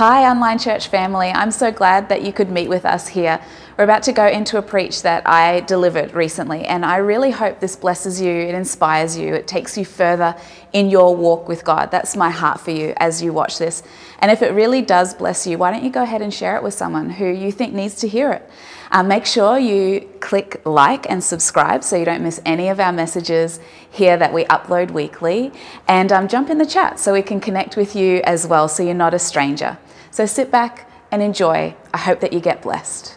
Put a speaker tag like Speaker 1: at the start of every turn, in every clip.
Speaker 1: Hi, online church family. I'm so glad that you could meet with us here. We're about to go into a preach that I delivered recently, and I really hope this blesses you, it inspires you, it takes you further in your walk with God. That's my heart for you as you watch this. And if it really does bless you, why don't you go ahead and share it with someone who you think needs to hear it? Uh, make sure you click like and subscribe so you don't miss any of our messages here that we upload weekly. And um, jump in the chat so we can connect with you as well so you're not a stranger. So sit back and enjoy. I hope that you get blessed.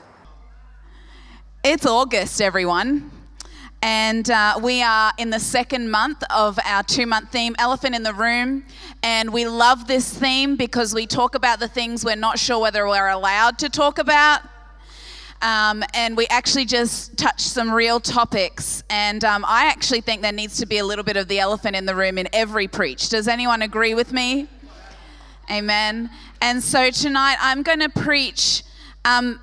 Speaker 2: It's August, everyone. And uh, we are in the second month of our two month theme, Elephant in the Room. And we love this theme because we talk about the things we're not sure whether we're allowed to talk about. Um, and we actually just touched some real topics. And um, I actually think there needs to be a little bit of the elephant in the room in every preach. Does anyone agree with me? Amen. And so tonight I'm going to preach um,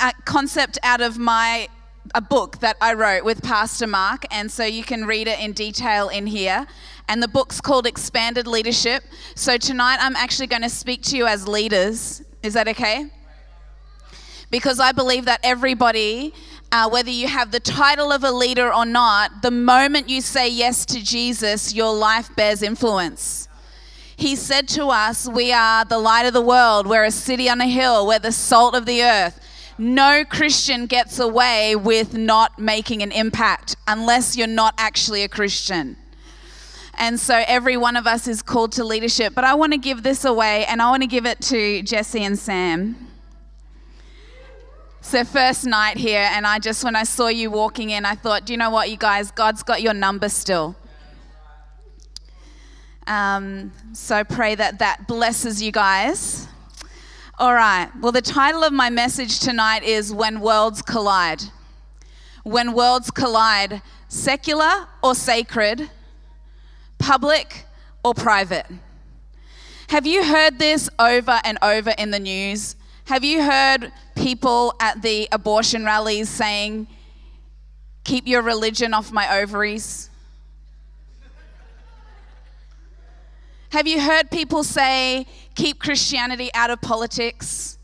Speaker 2: a concept out of my a book that I wrote with Pastor Mark, and so you can read it in detail in here. And the book's called Expanded Leadership. So tonight I'm actually going to speak to you as leaders. Is that okay? because I believe that everybody, uh, whether you have the title of a leader or not, the moment you say yes to Jesus, your life bears influence. He said to us, We are the light of the world, we're a city on a hill, we're the salt of the earth. No Christian gets away with not making an impact unless you're not actually a Christian. And so every one of us is called to leadership. But I want to give this away and I want to give it to Jesse and Sam. Their first night here, and I just, when I saw you walking in, I thought, do you know what, you guys, God's got your number still. Um, so pray that that blesses you guys. All right, well, the title of my message tonight is When Worlds Collide. When Worlds Collide, secular or sacred, public or private. Have you heard this over and over in the news? Have you heard people at the abortion rallies saying, Keep your religion off my ovaries? Have you heard people say, Keep Christianity out of politics?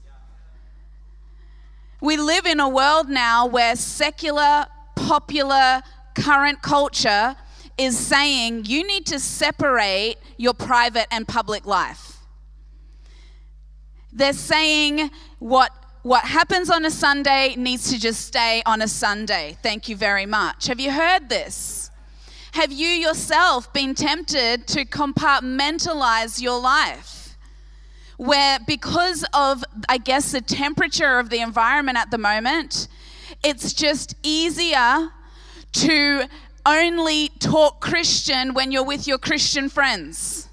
Speaker 2: We live in a world now where secular, popular, current culture is saying you need to separate your private and public life. They're saying what what happens on a Sunday needs to just stay on a Sunday. Thank you very much. Have you heard this? Have you yourself been tempted to compartmentalize your life? Where, because of, I guess, the temperature of the environment at the moment, it's just easier to only talk Christian when you're with your Christian friends.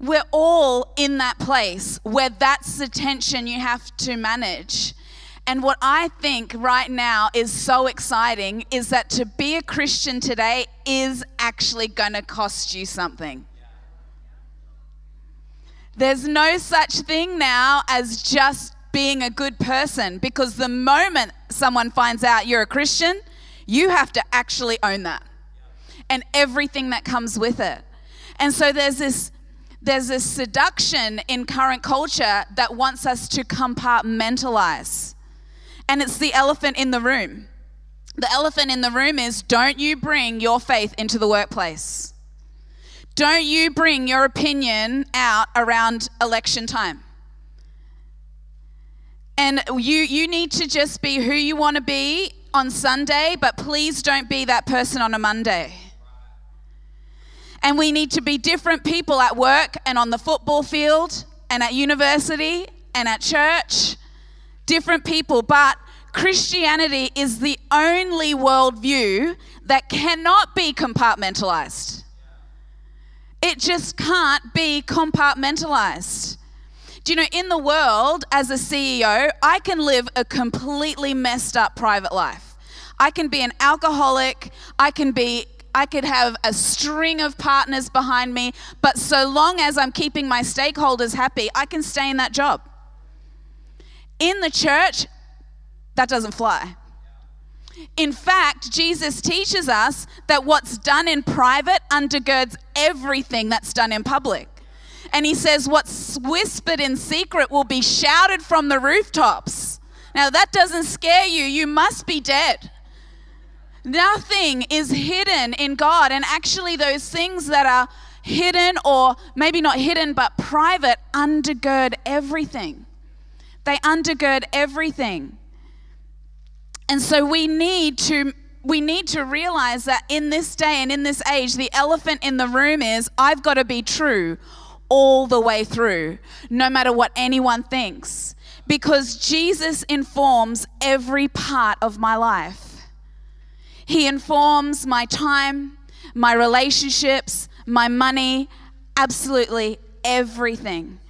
Speaker 2: We're all in that place where that's the tension you have to manage. And what I think right now is so exciting is that to be a Christian today is actually going to cost you something. There's no such thing now as just being a good person because the moment someone finds out you're a Christian, you have to actually own that and everything that comes with it. And so there's this there's a seduction in current culture that wants us to compartmentalize. And it's the elephant in the room. The elephant in the room is don't you bring your faith into the workplace. Don't you bring your opinion out around election time. And you, you need to just be who you want to be on Sunday, but please don't be that person on a Monday. And we need to be different people at work and on the football field and at university and at church. Different people. But Christianity is the only worldview that cannot be compartmentalized. It just can't be compartmentalized. Do you know, in the world, as a CEO, I can live a completely messed up private life. I can be an alcoholic, I can be I could have a string of partners behind me, but so long as I'm keeping my stakeholders happy, I can stay in that job. In the church, that doesn't fly. In fact, Jesus teaches us that what's done in private undergirds everything that's done in public. And he says, What's whispered in secret will be shouted from the rooftops. Now, that doesn't scare you. You must be dead. Nothing is hidden in God. And actually, those things that are hidden, or maybe not hidden, but private, undergird everything. They undergird everything. And so we need to we need to realize that in this day and in this age, the elephant in the room is I've got to be true all the way through, no matter what anyone thinks, because Jesus informs every part of my life. He informs my time, my relationships, my money, absolutely everything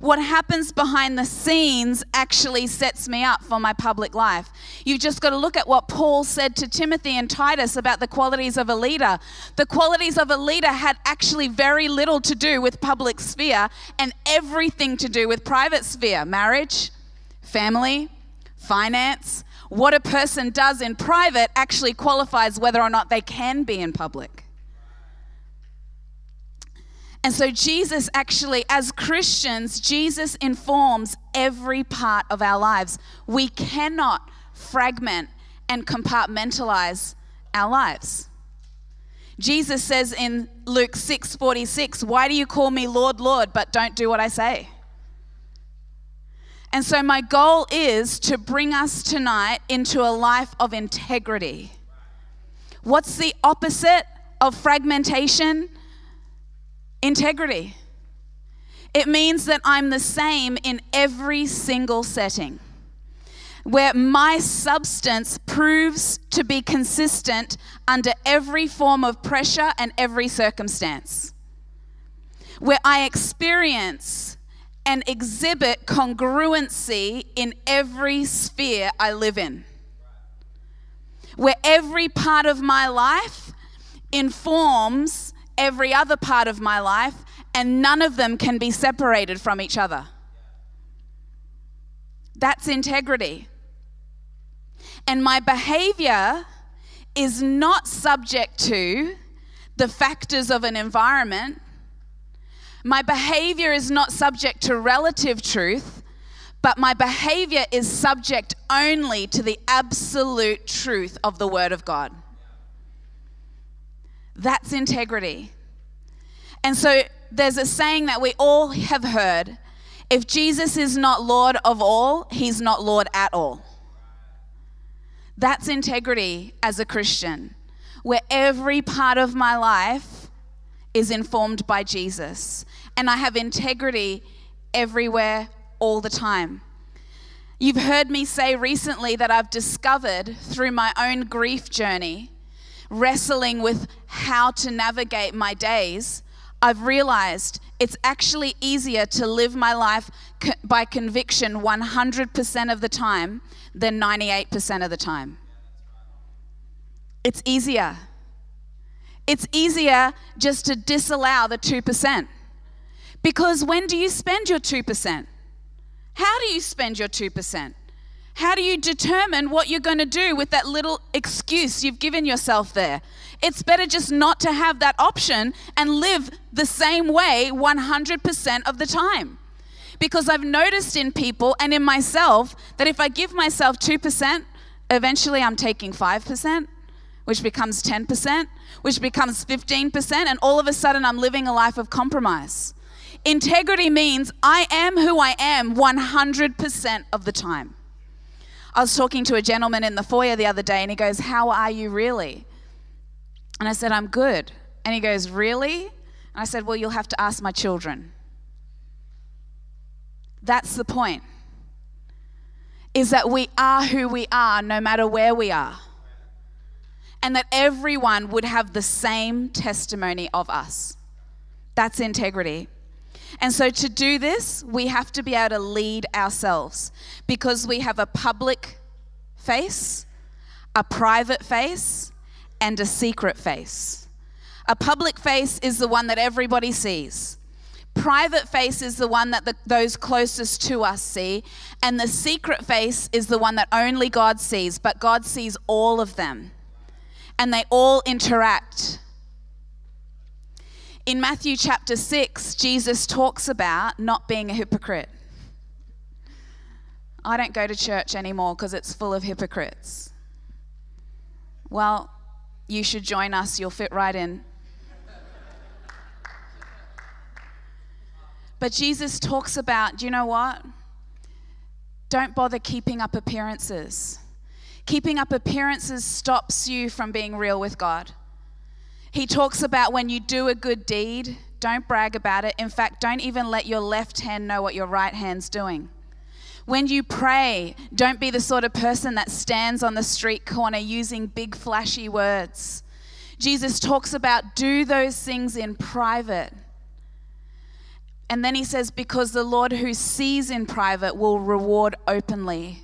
Speaker 2: what happens behind the scenes actually sets me up for my public life. You've just got to look at what Paul said to Timothy and Titus about the qualities of a leader. The qualities of a leader had actually very little to do with public sphere and everything to do with private sphere marriage, family, finance. What a person does in private actually qualifies whether or not they can be in public. And so, Jesus actually, as Christians, Jesus informs every part of our lives. We cannot fragment and compartmentalize our lives. Jesus says in Luke 6 46, Why do you call me Lord, Lord, but don't do what I say? And so, my goal is to bring us tonight into a life of integrity. What's the opposite of fragmentation? Integrity. It means that I'm the same in every single setting, where my substance proves to be consistent under every form of pressure and every circumstance, where I experience and exhibit congruency in every sphere I live in, where every part of my life informs every other part of my life, and none of them can be separated from each other. That's integrity. And my behavior is not subject to the factors of an environment. My behavior is not subject to relative truth, but my behavior is subject only to the absolute truth of the Word of God. That's integrity. And so there's a saying that we all have heard if Jesus is not Lord of all, he's not Lord at all. That's integrity as a Christian, where every part of my life is informed by Jesus. And I have integrity everywhere, all the time. You've heard me say recently that I've discovered through my own grief journey wrestling with how to navigate my days, I've realized it's actually easier to live my life by conviction 100% of the time than 98% of the time. It's easier. It's easier just to disallow the 2%. Because when do you spend your 2%? How do you spend your 2%? How do you determine what you're going to do with that little excuse you've given yourself there? It's better just not to have that option and live the same way 100% of the time. Because I've noticed in people and in myself that if I give myself 2%, eventually I'm taking 5%, which becomes 10%, which becomes 15%, and all of a sudden I'm living a life of compromise. Integrity means I am who I am 100% of the time. I was talking to a gentleman in the foyer the other day and he goes, How are you really? And I said, I'm good. And he goes, Really? And I said, Well, you'll have to ask my children. That's the point. Is that we are who we are no matter where we are. And that everyone would have the same testimony of us. That's integrity. And so, to do this, we have to be able to lead ourselves because we have a public face, a private face, and a secret face. A public face is the one that everybody sees. Private face is the one that the, those closest to us see, and the secret face is the one that only God sees, but God sees all of them. And they all interact In Matthew chapter 6, Jesus talks about not being a hypocrite. I don't go to church anymore because it's full of hypocrites. Well, you should join us, you'll fit right in. But Jesus talks about, do you know what? Don't bother keeping up appearances. Keeping up appearances stops you from being real with God. He talks about when you do a good deed, don't brag about it. In fact, don't even let your left hand know what your right hand's doing. When you pray, don't be the sort of person that stands on the street corner using big flashy words. Jesus talks about do those things in private. And then he says, because the Lord who sees in private will reward openly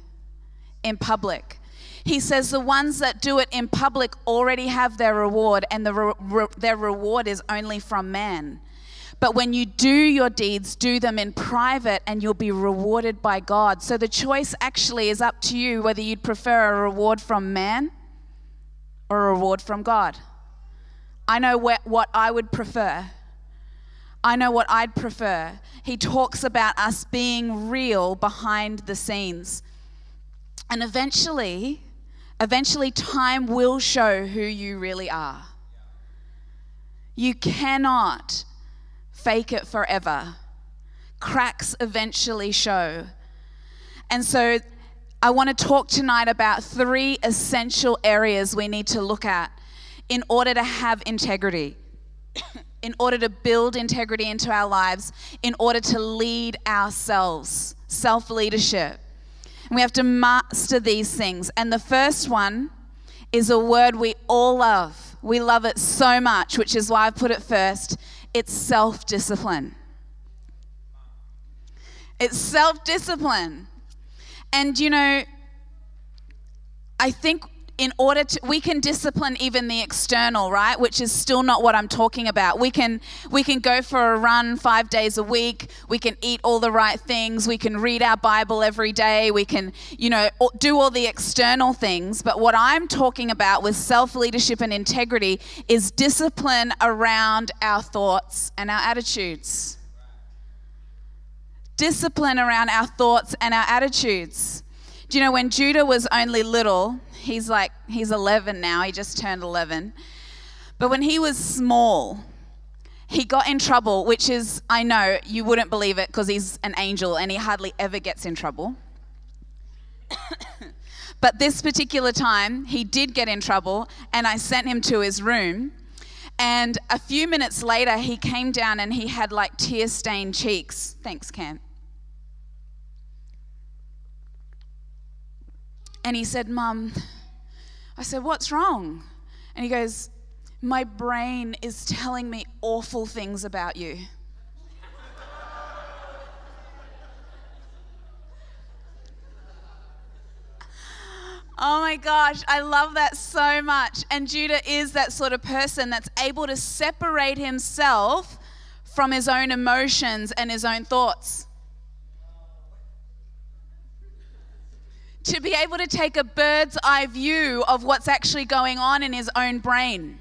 Speaker 2: in public. He says the ones that do it in public already have their reward, and the re- re- their reward is only from man. But when you do your deeds, do them in private, and you'll be rewarded by God. So the choice actually is up to you whether you'd prefer a reward from man or a reward from God. I know what, what I would prefer. I know what I'd prefer. He talks about us being real behind the scenes. And eventually, Eventually, time will show who you really are. You cannot fake it forever. Cracks eventually show. And so, I want to talk tonight about three essential areas we need to look at in order to have integrity, in order to build integrity into our lives, in order to lead ourselves, self leadership. And we have to master these things. And the first one is a word we all love. We love it so much, which is why I put it first. It's self discipline. It's self discipline. And you know, I think in order to we can discipline even the external right? Which is still not what i'm talking about. We can we can go for a run 5 days a week. We can eat all the right things. We can read our bible every day. We can you know do all the external things. But what i'm talking about with self leadership and integrity is discipline around our thoughts and our attitudes. Discipline around our thoughts and our attitudes. Do you know when Judah was only little, he's like, he's 11 now, he just turned 11. But when he was small, he got in trouble, which is, I know, you wouldn't believe it because he's an angel and he hardly ever gets in trouble. but this particular time, he did get in trouble, and I sent him to his room. And a few minutes later, he came down and he had like tear stained cheeks. Thanks, Cam. And he said, Mum, I said, What's wrong? And he goes, My brain is telling me awful things about you. Oh my gosh, I love that so much. And Judah is that sort of person that's able to separate himself from his own emotions and his own thoughts. To be able to take a bird's eye view of what's actually going on in his own brain.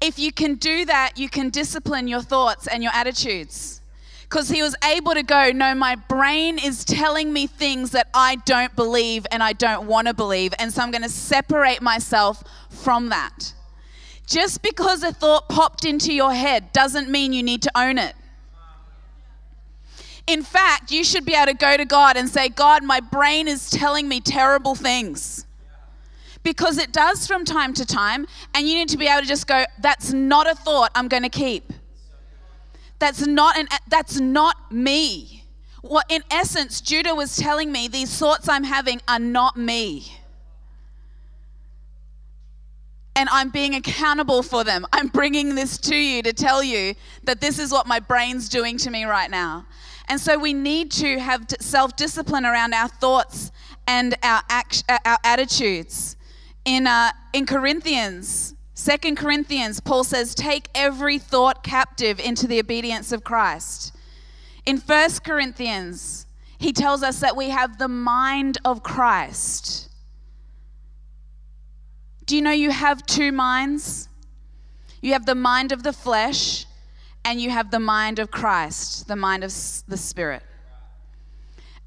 Speaker 2: If you can do that, you can discipline your thoughts and your attitudes. Because he was able to go, No, my brain is telling me things that I don't believe and I don't want to believe. And so I'm going to separate myself from that. Just because a thought popped into your head doesn't mean you need to own it. In fact, you should be able to go to God and say, God, my brain is telling me terrible things. Because it does from time to time, and you need to be able to just go, that's not a thought I'm going to keep. That's not an that's not me. What in essence Judah was telling me these thoughts I'm having are not me. And I'm being accountable for them. I'm bringing this to you to tell you that this is what my brain's doing to me right now. And so we need to have self discipline around our thoughts and our, act, uh, our attitudes. In, uh, in Corinthians, Second Corinthians, Paul says, Take every thought captive into the obedience of Christ. In First Corinthians, he tells us that we have the mind of Christ. Do you know you have two minds? You have the mind of the flesh and you have the mind of Christ, the mind of the Spirit.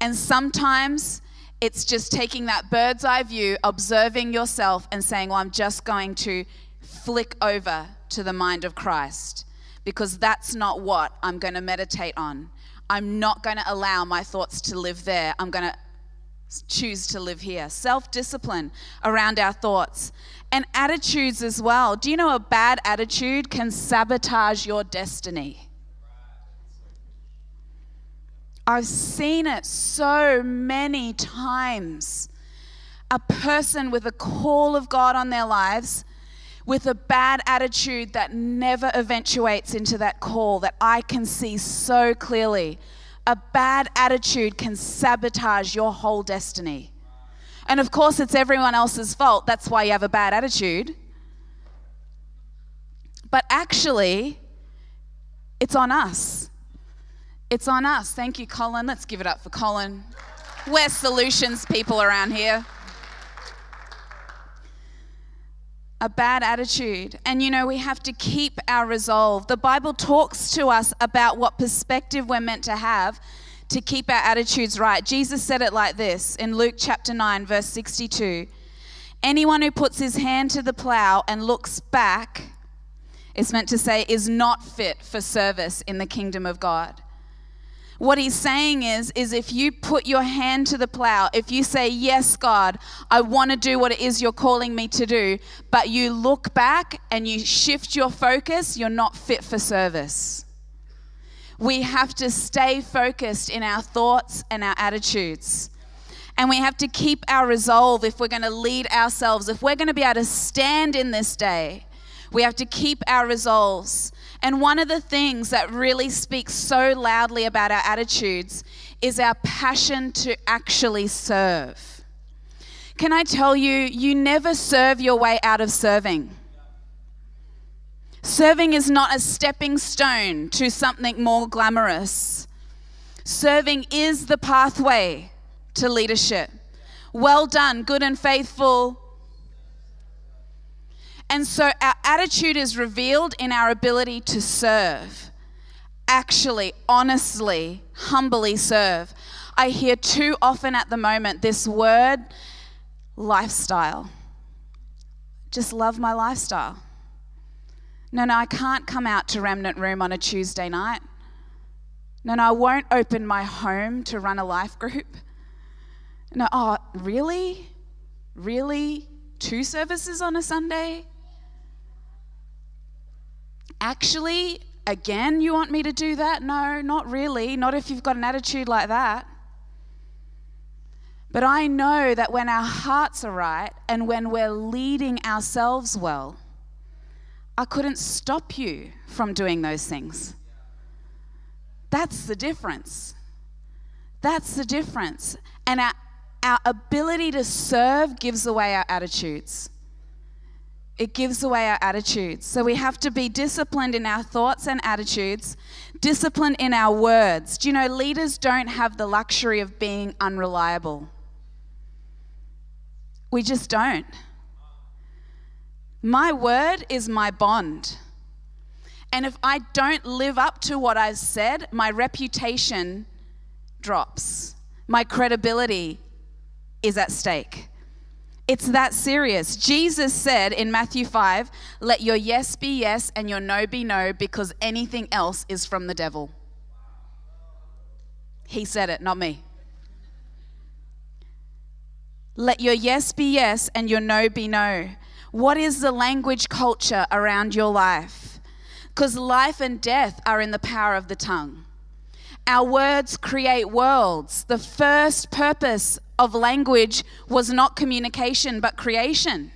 Speaker 2: And sometimes it's just taking that bird's eye view, observing yourself, and saying, Well, I'm just going to flick over to the mind of Christ because that's not what I'm going to meditate on. I'm not going to allow my thoughts to live there. I'm going to choose to live here. Self discipline around our thoughts and attitudes as well. Do you know a bad attitude can sabotage your destiny? I've seen it so many times. A person with a call of God on their lives, with a bad attitude that never eventuates into that call that I can see so clearly. A bad attitude can sabotage your whole destiny. And of course, it's everyone else's fault. That's why you have a bad attitude. But actually, it's on us. It's on us. Thank you, Colin. Let's give it up for Colin. We're solutions people around here. A bad attitude. And you know, we have to keep our resolve. The Bible talks to us about what perspective we're meant to have to keep our attitudes right. Jesus said it like this in Luke chapter 9, verse 62 Anyone who puts his hand to the plow and looks back, is meant to say, is not fit for service in the kingdom of God. What he's saying is, is if you put your hand to the plow, if you say, Yes, God, I want to do what it is you're calling me to do, but you look back and you shift your focus, you're not fit for service. We have to stay focused in our thoughts and our attitudes. And we have to keep our resolve if we're going to lead ourselves, if we're going to be able to stand in this day. We have to keep our resolves. And one of the things that really speaks so loudly about our attitudes is our passion to actually serve. Can I tell you, you never serve your way out of serving. Serving is not a stepping stone to something more glamorous. Serving is the pathway to leadership. Well done, good and faithful. And so our attitude is revealed in our ability to serve. Actually, honestly, humbly serve. I hear too often at the moment this word lifestyle. Just love my lifestyle. No, no, I can't come out to Remnant Room on a Tuesday night. No, no, I won't open my home to run a life group. No, oh, really? Really? Two services on a Sunday? Actually, again, you want me to do that? No, not really. Not if you've got an attitude like that. But I know that when our hearts are right and when we're leading ourselves well, I couldn't stop you from doing those things. That's the difference. That's the difference. And our, our ability to serve gives away our attitudes. It gives away our attitudes. So we have to be disciplined in our thoughts and attitudes, disciplined in our words. Do you know, leaders don't have the luxury of being unreliable? We just don't. My word is my bond. And if I don't live up to what I've said, my reputation drops. My credibility is at stake. It's that serious. Jesus said in Matthew 5, let your yes be yes and your no be no because anything else is from the devil. He said it, not me. Let your yes be yes and your no be no. What is the language culture around your life? Because life and death are in the power of the tongue. Our words create worlds. The first purpose of language was not communication, but creation.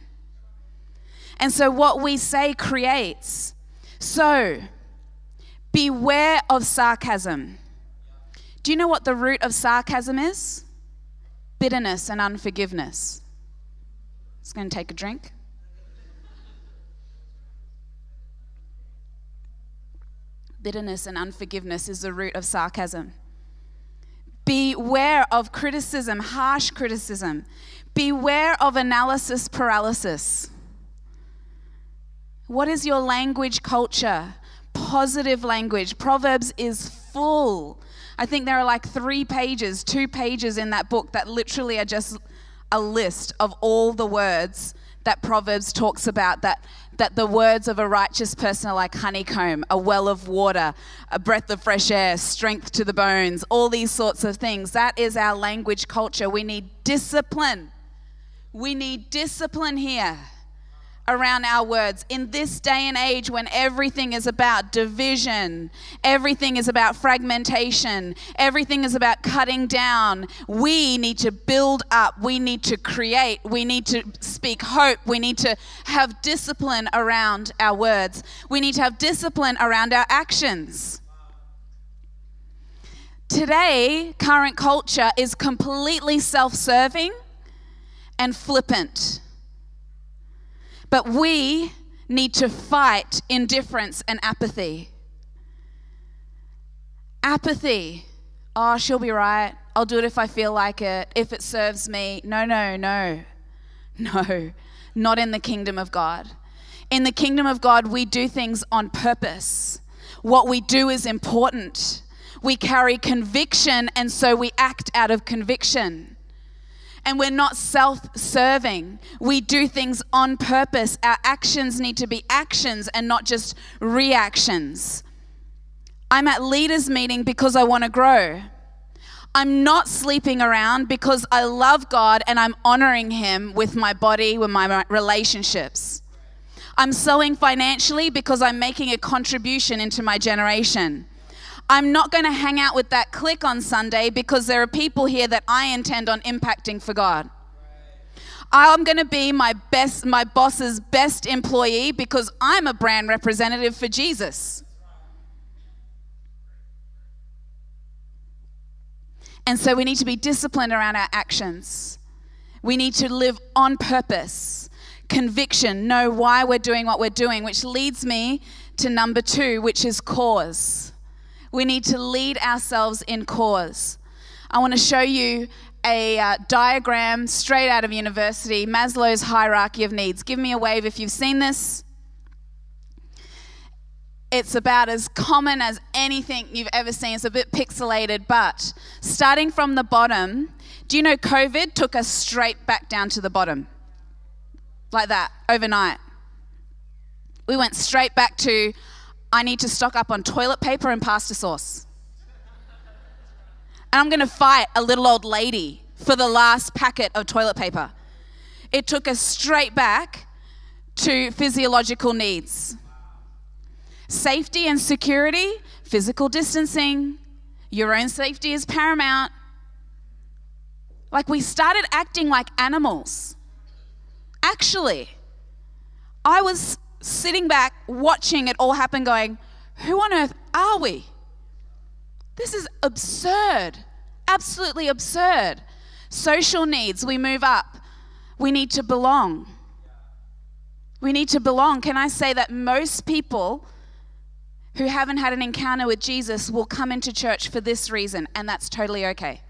Speaker 2: And so, what we say creates. So, beware of sarcasm. Do you know what the root of sarcasm is? Bitterness and unforgiveness. It's going to take a drink. Bitterness and unforgiveness is the root of sarcasm. Beware of criticism, harsh criticism. Beware of analysis paralysis. What is your language culture? positive language. Proverbs is full. I think there are like three pages, two pages in that book that literally are just a list of all the words that Proverbs talks about that that the words of a righteous person are like honeycomb, a well of water, a breath of fresh air, strength to the bones, all these sorts of things. That is our language culture. We need discipline. We need discipline here around our words. In this day and age when everything is about division, everything is about fragmentation, everything is about cutting down, we need to build up, we need to create, we need to speak hope, we need to have discipline around our words, we need to have discipline around our actions. Today, current culture is completely self serving and flippant. But we need to fight indifference and apathy. Apathy. Oh, she'll be right. I'll do it if I feel like it, if it serves me. No, no, no. No, not in the kingdom of God. In the kingdom of God, we do things on purpose. What we do is important. We carry conviction, and so we act out of conviction and we're not self serving. We do things on purpose. Our actions need to be actions and not just reactions. I'm at leaders' meeting because I want to grow. I'm not sleeping around because I love God and I'm honoring Him with my body, with my relationships. I'm sowing financially because I'm making a contribution into my generation. I'm not going to hang out with that clique on Sunday because there are people here that I intend on impacting for God. I'm going to be my best my boss's best employee because I'm a brand representative for Jesus. And so we need to be disciplined around our actions. We need to live on purpose, conviction, know why we're doing what we're doing, which leads me to number 2, which is cause. We need to lead ourselves in cause. I want to show you a uh, diagram straight out of university Maslow's hierarchy of needs. Give me a wave if you've seen this. It's about as common as anything you've ever seen. It's a bit pixelated, but starting from the bottom, do you know COVID took us straight back down to the bottom? Like that, overnight. We went straight back to I need to stock up on toilet paper and pasta sauce. And I'm going to fight a little old lady for the last packet of toilet paper. It took us straight back to physiological needs safety and security, physical distancing, your own safety is paramount. Like we started acting like animals. Actually, I was sitting back, watching it all happen, going, Who on earth are we? This is absurd. Absolutely absurd. Social needs, we move up. We need to belong. We need to belong. Can I say that most people who haven't had an encounter with Jesus will come into church for this reason, and that's totally okay.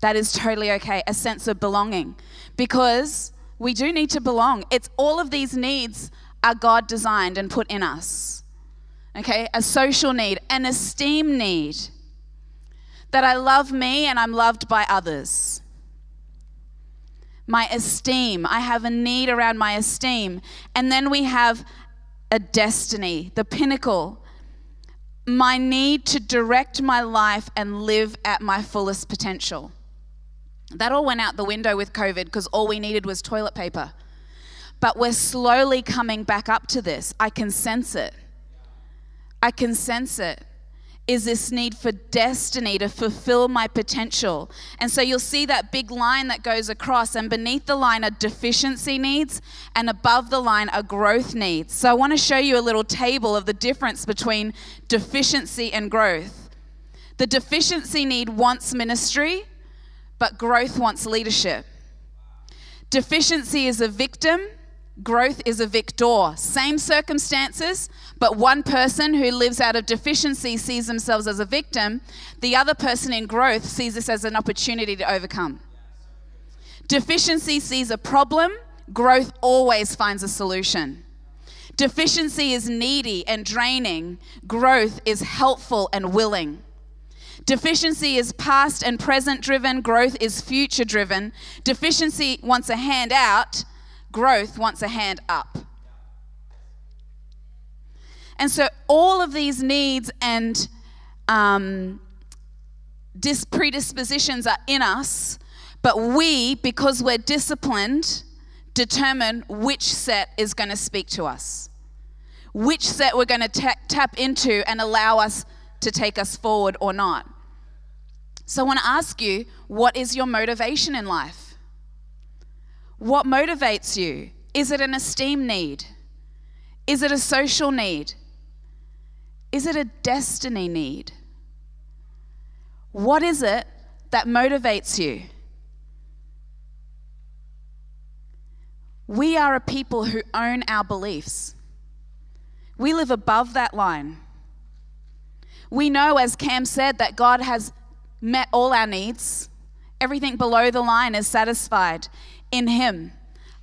Speaker 2: That is totally okay. A sense of belonging. Because we do need to belong. It's all of these needs are God designed and put in us. Okay, a social need, an esteem need. That I love me and I'm loved by others. My esteem, I have a need around my esteem. And then we have a destiny, the pinnacle. My need to direct my life and live at my fullest potential. That all went out the window with COVID because all we needed was toilet paper. But we're slowly coming back up to this. I can sense it. I can sense it. Is this need for destiny to fulfill my potential? And so you'll see that big line that goes across, and beneath the line are deficiency needs, and above the line are growth needs. So I want to show you a little table of the difference between deficiency and growth. The deficiency need wants ministry, but growth wants leadership. Deficiency is a victim, growth is a victor. Same circumstances, but one person who lives out of deficiency sees themselves as a victim, the other person in growth sees this as an opportunity to overcome. Deficiency sees a problem, growth always finds a solution. Deficiency is needy and draining, growth is helpful and willing. Deficiency is past and present driven, growth is future driven. Deficiency wants a hand out, growth wants a hand up. And so all of these needs and um, dis- predispositions are in us, but we, because we're disciplined, determine which set is going to speak to us, which set we're going to ta- tap into and allow us to take us forward or not. So I want to ask you what is your motivation in life? What motivates you? Is it an esteem need? Is it a social need? Is it a destiny need? What is it that motivates you? We are a people who own our beliefs. We live above that line. We know, as Cam said, that God has met all our needs. Everything below the line is satisfied in Him.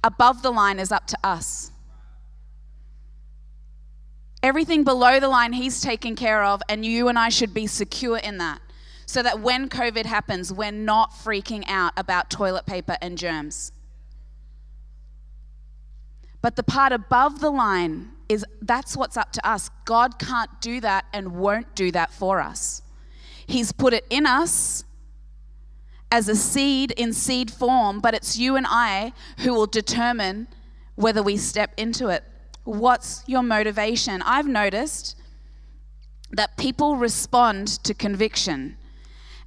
Speaker 2: Above the line is up to us. Everything below the line, He's taken care of, and you and I should be secure in that. So that when COVID happens, we're not freaking out about toilet paper and germs. But the part above the line is that's what's up to us. God can't do that and won't do that for us. He's put it in us as a seed in seed form, but it's you and I who will determine whether we step into it. What's your motivation? I've noticed that people respond to conviction,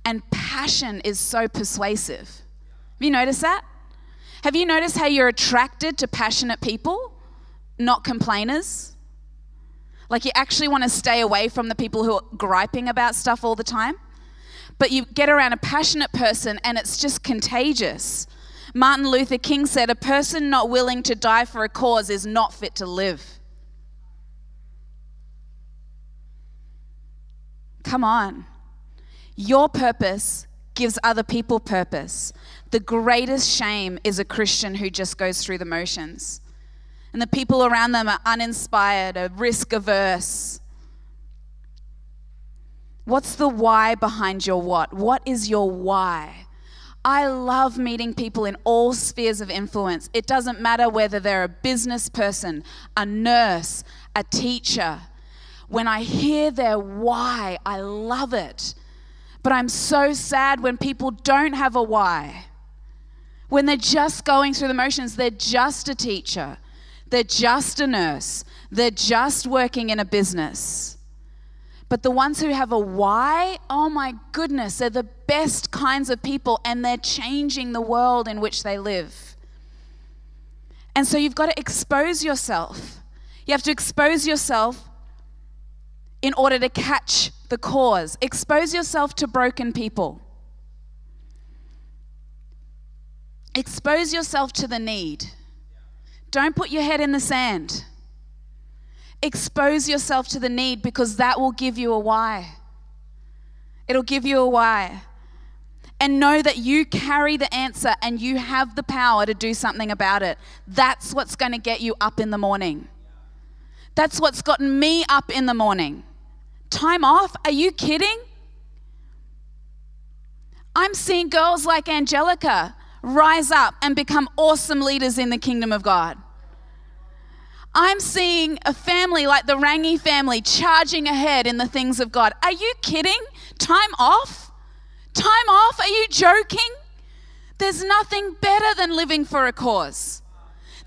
Speaker 2: and passion is so persuasive. Have you noticed that? Have you noticed how you're attracted to passionate people, not complainers? Like you actually want to stay away from the people who are griping about stuff all the time. But you get around a passionate person and it's just contagious. Martin Luther King said, A person not willing to die for a cause is not fit to live. Come on. Your purpose gives other people purpose. The greatest shame is a Christian who just goes through the motions. And the people around them are uninspired, or risk averse. What's the why behind your what? What is your why? I love meeting people in all spheres of influence. It doesn't matter whether they're a business person, a nurse, a teacher. When I hear their why, I love it. But I'm so sad when people don't have a why. When they're just going through the motions, they're just a teacher, they're just a nurse, they're just working in a business. But the ones who have a why, oh my goodness, they're the best kinds of people and they're changing the world in which they live. And so you've got to expose yourself. You have to expose yourself in order to catch the cause. Expose yourself to broken people. Expose yourself to the need. Don't put your head in the sand. Expose yourself to the need because that will give you a why. It'll give you a why. And know that you carry the answer and you have the power to do something about it. That's what's going to get you up in the morning. That's what's gotten me up in the morning. Time off? Are you kidding? I'm seeing girls like Angelica rise up and become awesome leaders in the kingdom of God. I'm seeing a family like the Rangi family charging ahead in the things of God. Are you kidding? Time off? Time off? Are you joking? There's nothing better than living for a cause.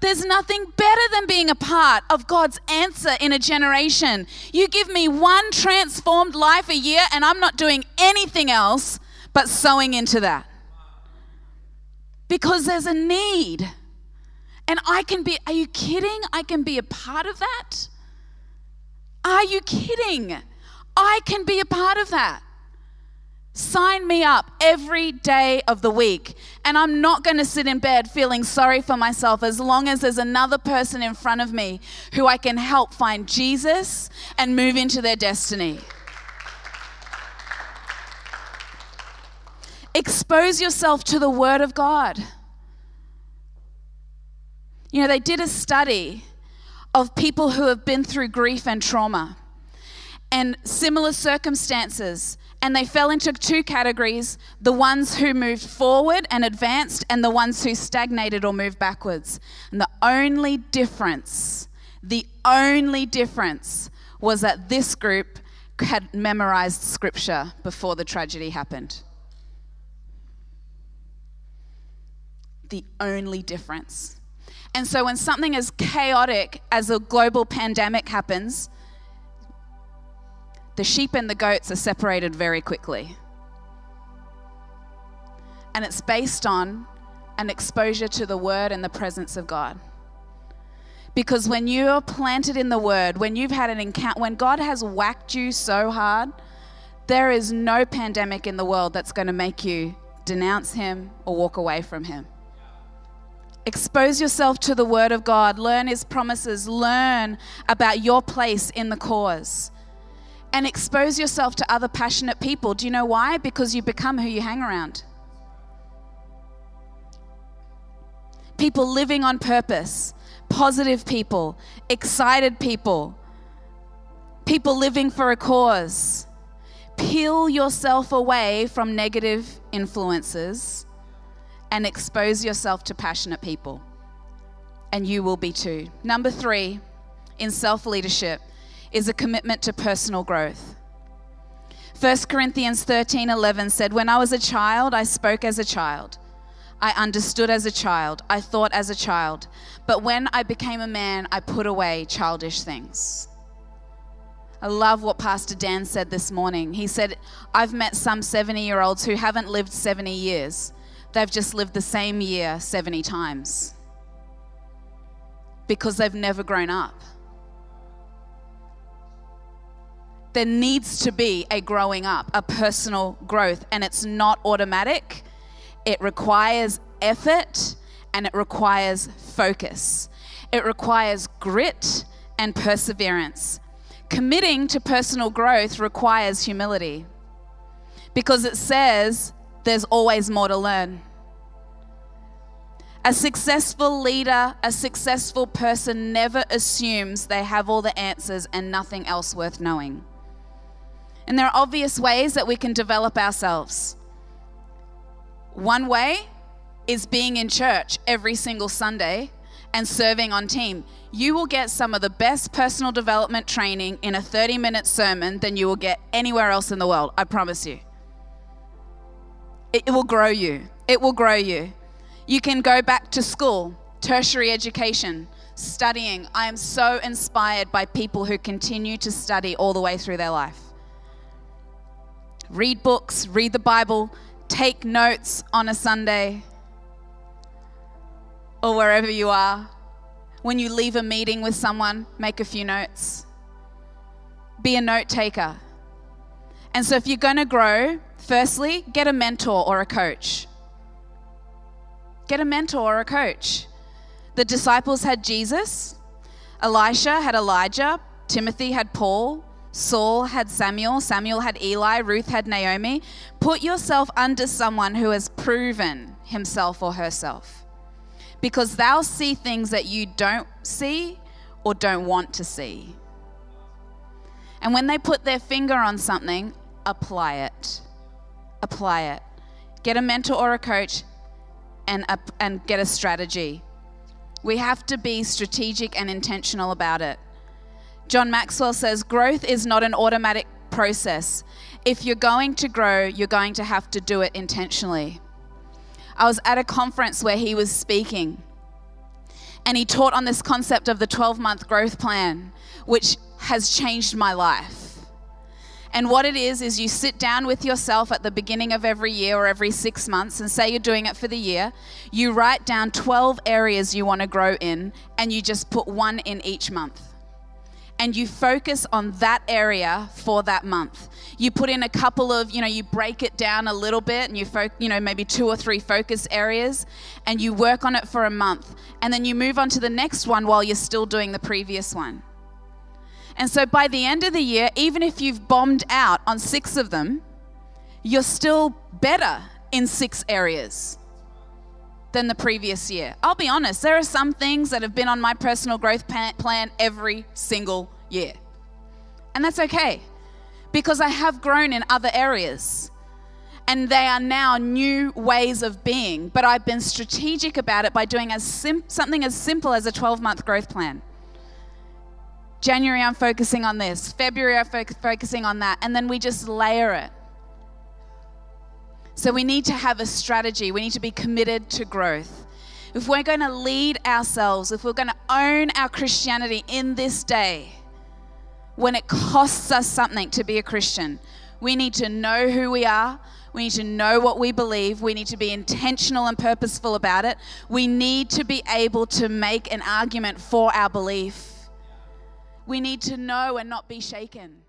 Speaker 2: There's nothing better than being a part of God's answer in a generation. You give me one transformed life a year, and I'm not doing anything else but sowing into that. Because there's a need. And I can be, are you kidding? I can be a part of that? Are you kidding? I can be a part of that. Sign me up every day of the week. And I'm not going to sit in bed feeling sorry for myself as long as there's another person in front of me who I can help find Jesus and move into their destiny. Expose yourself to the Word of God. You know, they did a study of people who have been through grief and trauma and similar circumstances. And they fell into two categories the ones who moved forward and advanced, and the ones who stagnated or moved backwards. And the only difference, the only difference was that this group had memorized scripture before the tragedy happened. The only difference. And so, when something as chaotic as a global pandemic happens, the sheep and the goats are separated very quickly. And it's based on an exposure to the word and the presence of God. Because when you're planted in the word, when you've had an encounter, when God has whacked you so hard, there is no pandemic in the world that's going to make you denounce him or walk away from him. Expose yourself to the Word of God, learn His promises, learn about your place in the cause, and expose yourself to other passionate people. Do you know why? Because you become who you hang around. People living on purpose, positive people, excited people, people living for a cause. Peel yourself away from negative influences and expose yourself to passionate people. And you will be too. Number three, in self leadership, is a commitment to personal growth. 1 Corinthians 13 11 said, When I was a child, I spoke as a child. I understood as a child. I thought as a child. But when I became a man, I put away childish things. I love what Pastor Dan said this morning. He said, I've met some 70 year olds who haven't lived 70 years, they've just lived the same year 70 times because they've never grown up. There needs to be a growing up, a personal growth, and it's not automatic. It requires effort and it requires focus. It requires grit and perseverance. Committing to personal growth requires humility because it says there's always more to learn. A successful leader, a successful person never assumes they have all the answers and nothing else worth knowing. And there are obvious ways that we can develop ourselves. One way is being in church every single Sunday and serving on team. You will get some of the best personal development training in a 30 minute sermon than you will get anywhere else in the world. I promise you. It will grow you. It will grow you. You can go back to school, tertiary education, studying. I am so inspired by people who continue to study all the way through their life. Read books, read the Bible, take notes on a Sunday or wherever you are. When you leave a meeting with someone, make a few notes. Be a note taker. And so, if you're going to grow, firstly, get a mentor or a coach. Get a mentor or a coach. The disciples had Jesus, Elisha had Elijah, Timothy had Paul, Saul had Samuel, Samuel had Eli, Ruth had Naomi. Put yourself under someone who has proven himself or herself because they'll see things that you don't see or don't want to see. And when they put their finger on something, apply it. Apply it. Get a mentor or a coach and, and get a strategy. We have to be strategic and intentional about it. John Maxwell says growth is not an automatic process. If you're going to grow, you're going to have to do it intentionally. I was at a conference where he was speaking, and he taught on this concept of the 12 month growth plan, which has changed my life. And what it is, is you sit down with yourself at the beginning of every year or every six months and say you're doing it for the year. You write down 12 areas you want to grow in, and you just put one in each month and you focus on that area for that month. You put in a couple of, you know, you break it down a little bit and you fo- you know, maybe two or three focus areas and you work on it for a month. And then you move on to the next one while you're still doing the previous one. And so by the end of the year, even if you've bombed out on 6 of them, you're still better in 6 areas. than the previous year. I'll be honest, there are some things that have been on my personal growth plan every single year. And that's okay because I have grown in other areas. And they are now new ways of being, but I've been strategic about it by doing as sim- something as simple as a 12 month growth plan. January, I'm focusing on this. February, I'm fo- focusing on that. And then we just layer it. So we need to have a strategy. We need to be committed to growth. If we're going to lead ourselves, if we're going to own our Christianity in this day, when it costs us something to be a Christian, we need to know who we are. We need to know what we believe. We need to be intentional and purposeful about it. We need to be able to make an argument for our belief. We need to know and not be shaken.